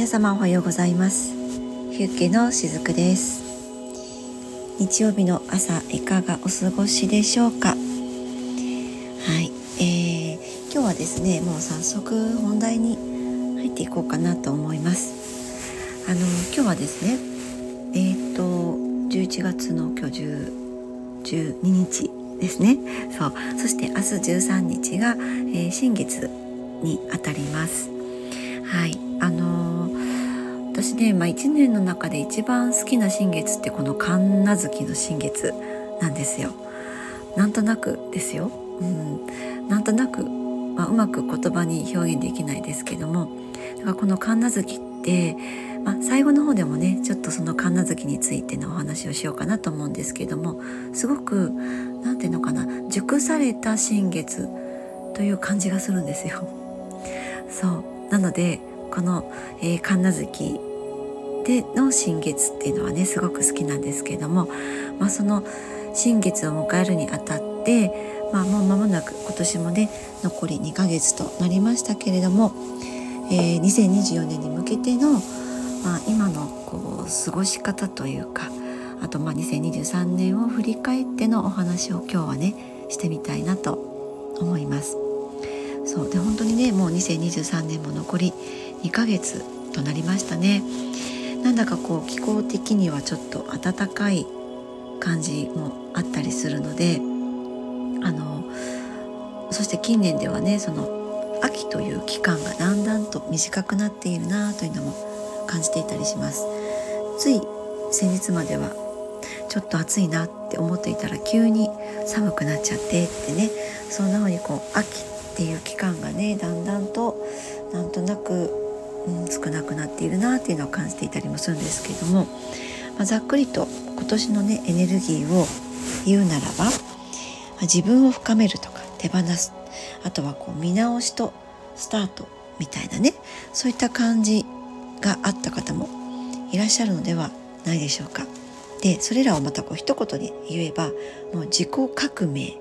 皆様おはようございます。ヒュッケのしずくです。日曜日の朝いかがお過ごしでしょうか？はい、えー、今日はですねもう早速本題に入っていこうかなと思います。あの今日はですねえっ、ー、と11月の今日12日ですね。そう。そして明日13日が、えー、新月にあたります。ー、私ね、まあ、1年の中で一番好きな新月ってこの神奈月の新月なんですよ。なんとなくですよ、うん、なんとなく、まあ、うまく言葉に表現できないですけども。だからこの神奈月って、まあ、最後の方でもねちょっとその神奈月についてのお話をしようかなと思うんですけども。すごく何て言うのかな熟された新月という感じがするんですよ。そう。なのでこの、えー、神奈月での新月っていうのはねすごく好きなんですけども、まあ、その新月を迎えるにあたって、まあ、もう間もなく今年もね残り2ヶ月となりましたけれども、えー、2024年に向けての、まあ、今のこう過ごし方というかあとまあ2023年を振り返ってのお話を今日はねしてみたいなと思います。そうで本当にねもう2023年も残り2ヶ月となりましたねなんだかこう気候的にはちょっと暖かい感じもあったりするのであのそして近年ではねその秋という期間がだんだんと短くなっているなというのも感じていたりします。つい先日まではちょっと暑いなって思っていたら急に寒くなっちゃってってね。そんな風にこう秋っていう期間がねだんだんとなんとなく、少なくなっているなっていうのを感じていたりもするんですけれども、まあ、ざっくりと今年のねエネルギーを言うならば、まあ、自分を深めるとか手放す。あとはこう見直しとスタートみたいなねそういった感じがあった方もいらっしゃるのではないでしょうか。でそれらをまたこう一言で言えばもう自己革命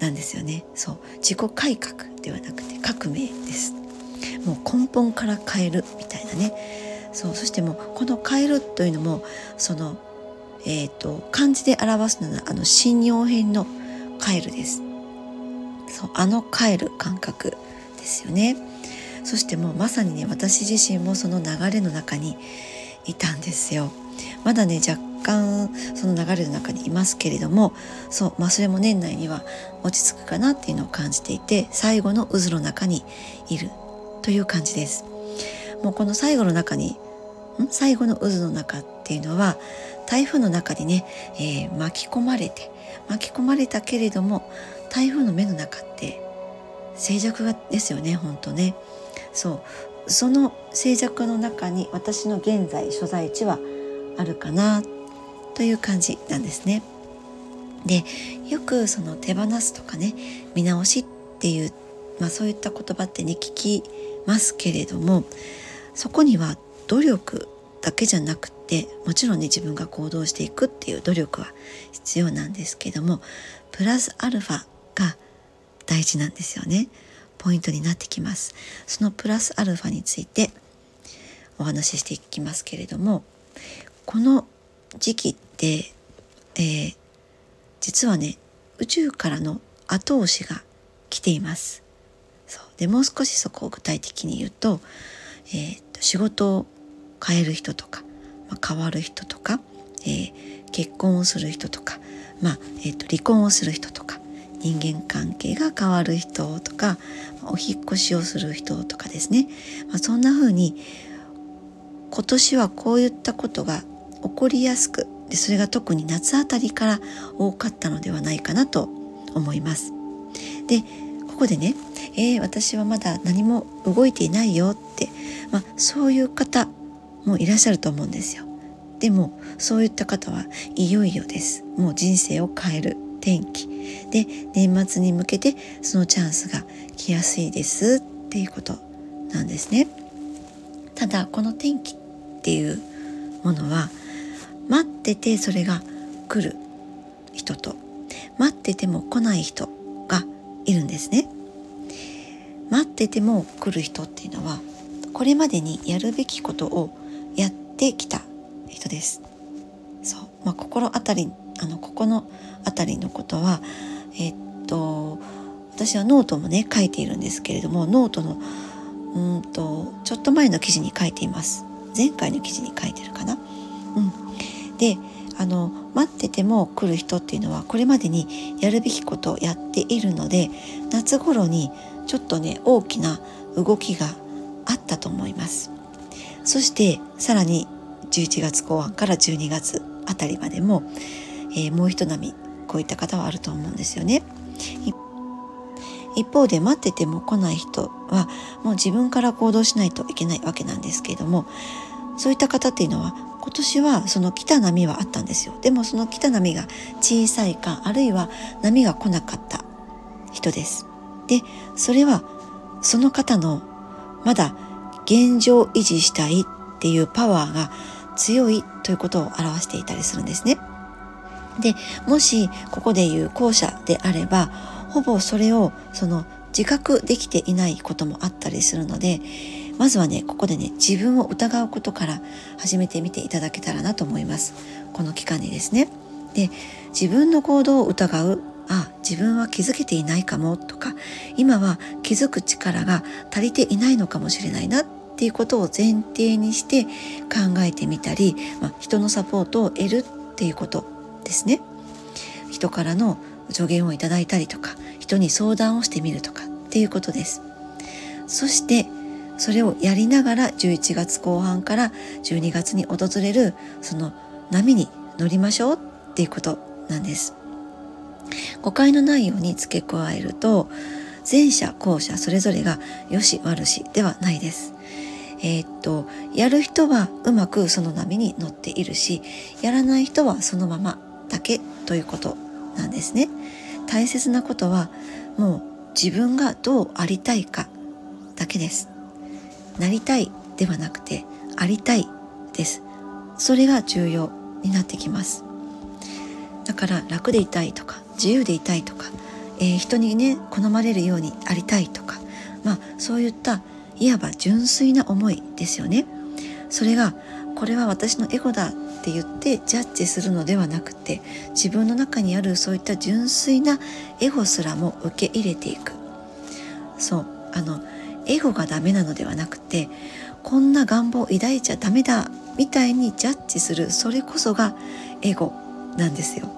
なんですよね。そう。自己改革ではなくて革命です。もう根本から変えるみたいなね。そうそしてもうこの変えるというのもそのえっ、ー、と漢字で表すのはあの信用編の変えるです。そうあの変える感覚ですよね。そしてもうまさにね私自身もその流れの中にいたんですよ。まだね若干その流れの中にいますけれどもそう、まあ、それも年内には落ち着くかなっていうのを感じていて最後の渦の中にいるという感じです。もうこの最後の中に最後の渦の中っていうのは台風の中にね、えー、巻き込まれて巻き込まれたけれども台風の目の中って静寂がですよね本当ねそうその静寂の中に私の現在所在地はあるかなという感じなんですね。でよくその手放すとかね見直しっていう、まあ、そういった言葉ってね聞きますけれどもそこには努力だけじゃなくてもちろんね自分が行動していくっていう努力は必要なんですけどもプラスアルファが大事なんですよねポイントになってきますそのプラスアルファについてお話ししていきますけれどもこの時期で、えー、実はね宇宙からの後押しが来ています。そうでもう少しそこを具体的に言うと,、えーと、仕事を変える人とか、まあ、変わる人とか、えー、結婚をする人とか、まあえーと、離婚をする人とか人間関係が変わる人とかお引越しをする人とかですね、まあ、そんな風に今年はこういったことが起こりやすくでそれが特に夏あたりから多かったのではないかなと思います。でこでね、えー、私はまだ何も動いていないよって、まあ、そういう方もいらっしゃると思うんですよ。でもそういった方はいよいよです。もう人生を変える天気で年末に向けてそのチャンスが来やすいですっていうことなんですね。ただこの天気っていうものは待っててそれが来る人と待ってても来ない人いるんですね。待ってても来る人っていうのはこれまでにやるべきことをやってきた人です。そうまあ、心当たりあのここの辺りのことはえっと私はノートもね書いているんですけれどもノートのうんとちょっと前の記事に書いています前回の記事に書いてるかな。うん、であの待ってても来る人っていうのはこれまでにやるべきことをやっているので夏頃にちょっとね大きな動きがあったと思います。そしてさらに11月後半から12月あたりまでも、えー、もう一波こういった方はあると思うんですよね。一方で待ってても来ない人はもう自分から行動しないといけないわけなんですけれどもそういった方っていうのは今年はその来た波はあったんですよでもその来た波が小さいかあるいは波が来なかった人ですでそれはその方のまだ現状維持したいっていうパワーが強いということを表していたりするんですね。でもしここで言う後者であればほぼそれをその自覚できていないこともあったりするのでまずはねここでね自分を疑うことから始めてみていただけたらなと思います。この期間にですね。で自分の行動を疑う。あ自分は気づけていないかもとか今は気づく力が足りていないのかもしれないなっていうことを前提にして考えてみたり、まあ、人のサポートを得るっていうことですね。人からの助言をいただいたりとか人に相談をしてみるとかっていうことです。そしてそれをやりながら11月後半から12月に訪れるその波に乗りましょうっていうことなんです誤解のないように付け加えると前者後者それぞれが良し悪しではないです。えー、っとやる人はうまくその波に乗っているしやらない人はそのままだけということなんですね。大切なことはもう自分がどうありたいかだけです。なりたいではなくてありたいです。それが重要になってきます。だから楽でいたいとか自由でいたいとか、えー、人にね好まれるようにありたいとかまあそういったいわば純粋な思いですよね。それがこれは私のエゴだって言ってジャッジするのではなくて自分の中にあるそういった純粋なエゴすらも受け入れていくそうあのエゴがダメなのではなくてこんな願望を抱いちゃダメだみたいにジャッジするそれこそがエゴなんですよ。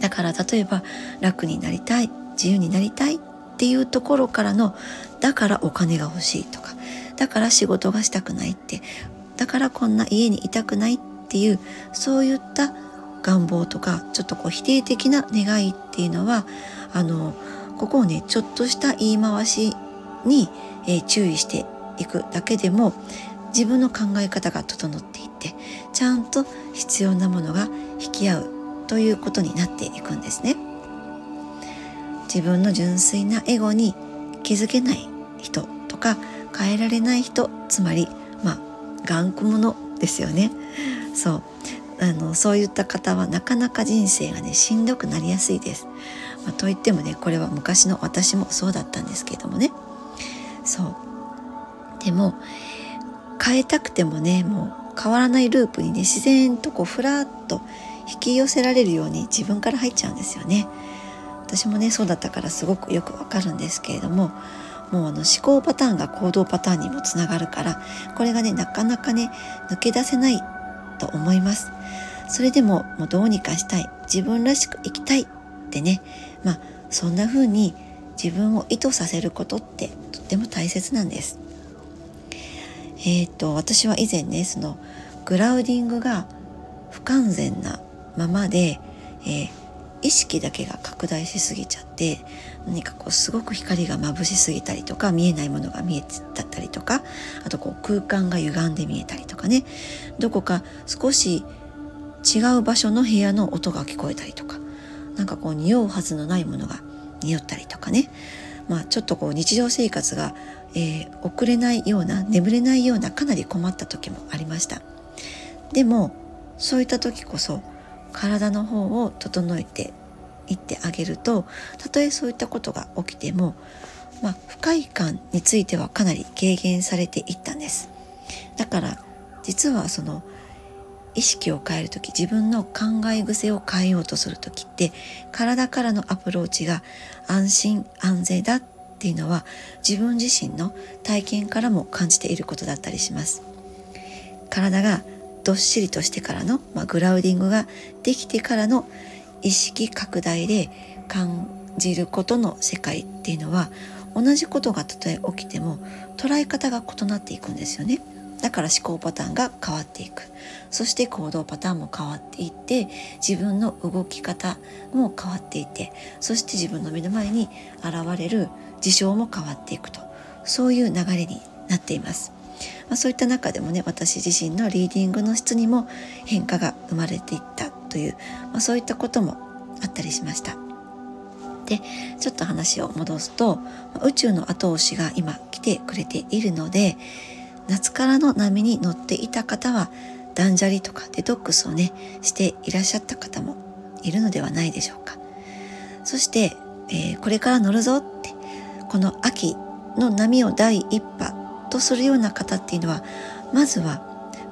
だから例えば楽になりたい自由になりたいっていうところからのだからお金が欲しいとかだから仕事がしたくないってだからこんな家にいたくないっていうそういった願望とかちょっとこう否定的な願いっていうのはあのここをねちょっとした言い回しに、えー、注意していくだけでも自分の考え方が整っていってちゃんと必要なものが引き合うということになっていくんですね。自分の純粋なエゴに気づけない人とか変えられない人つまりまあ頑固者ですよね。そうあのそういった方はなかなか人生がねしんどくなりやすいです。まあ、といってもねこれは昔の私もそうだったんですけれどもね。そうでも変えたくてもねもう変わらないループにね自然とこうふらっと引き寄せられるように自分から入っちゃうんですよね。私もねそうだったからすごくよくわかるんですけれどももうあの思考パターンが行動パターンにもつながるからこれがねなかなかね抜け出せないと思います。それでももうどうにかしたい自分らしく生きたいってねまあそんな風に自分を意図させることってっても大切なんです。えっ、と私は以前ねそのグラウディングが不完全なままで、えー、意識だけが拡大しすぎちゃって何かこうすごく光が眩しすぎたりとか見えないものが見えたったりとかあとこう空間が歪んで見えたりとかねどこか少し違う場所の部屋の音が聞こえたりとかなんかこう匂うはずのないものが匂ったりとかねまあちょっとこう日常生活が、えー、遅れないような眠れないようなかなり困った時もありました。でもそういった時こそ体の方を整えていってあげるとたとえそういったことが起きてもまあ、不快感についてはかなり軽減されていったんです。だから実はその意識を変える時自分の考え癖を変えようとする時って体からのアプローチが安心安全だっていうのは自分自身の体験からも感じていることだったりします体がどっしりとしてからの、まあ、グラウディングができてからの意識拡大で感じることの世界っていうのは同じことがたとえ起きても捉え方が異なっていくんですよね。だから思考パターンが変わっていくそして行動パターンも変わっていって自分の動き方も変わっていてそして自分の目の前に現れる事象も変わっていくとそういう流れになっています。まあ、そういった中でもね私自身のリーディングの質にも変化が生まれていったという、まあ、そういったこともあったりしました。でちょっと話を戻すと宇宙の後押しが今来てくれているので夏からの波に乗っていた方は断捨離とかデトックスをねしていらっしゃった方もいるのではないでしょうか。そして、えー、これから乗るぞってこの秋の波を第一波とするような方っていうのはまずは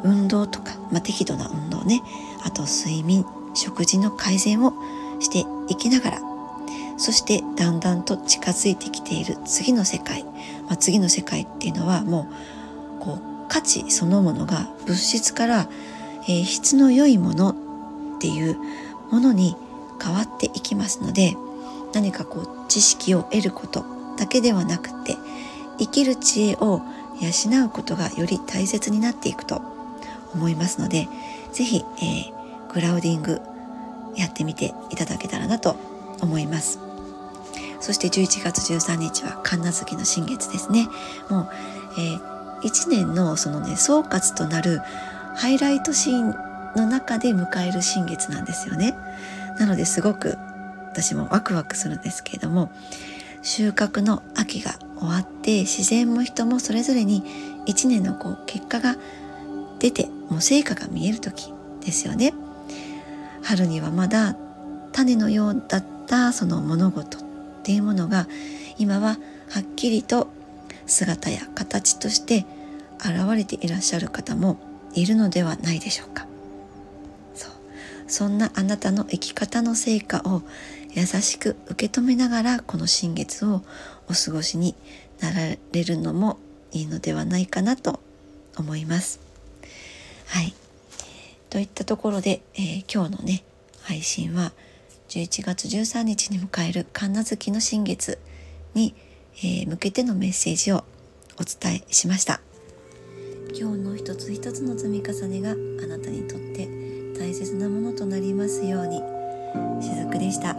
運動とか、まあ、適度な運動ね。あと睡眠食事の改善をしていきながら。そしてだんだんと近づいてきている次の世界、まあ、次の世界っていうのはもうこう価値そのものが物質から、えー、質の良いものっていうものに変わっていきますので何かこう知識を得ることだけではなくて生きる知恵を養うことがより大切になっていくと思いますので是非、えー、グラウディングやってみていただけたらなと思います。そして11月13日は神奈月の新月ですね。もう、えー、1年のそのね総括となるハイライトシーンの中で迎える新月なんですよねなのですごく私もワクワクするんですけれども収穫の秋が終わって自然も人もそれぞれに1年のこう結果が出てもう成果が見える時ですよね。春にはまだ種のようだったその物事っていうものが今ははっきりと姿や形として現れていらっしゃる方もいるのではないでしょうか。そうそんなあなたの生き方の成果を優しく受け止めながらこの新月をお過ごしになられるのもいいのではないかなと思います。はい。といったところで、えー、今日のね配信は11月13日に迎える神奈月の新月に、えー、向けてのメッセージをお伝えしました。今日の一つ一つの積み重ねがあなたにとって大切なものとなりますように。しずくでした。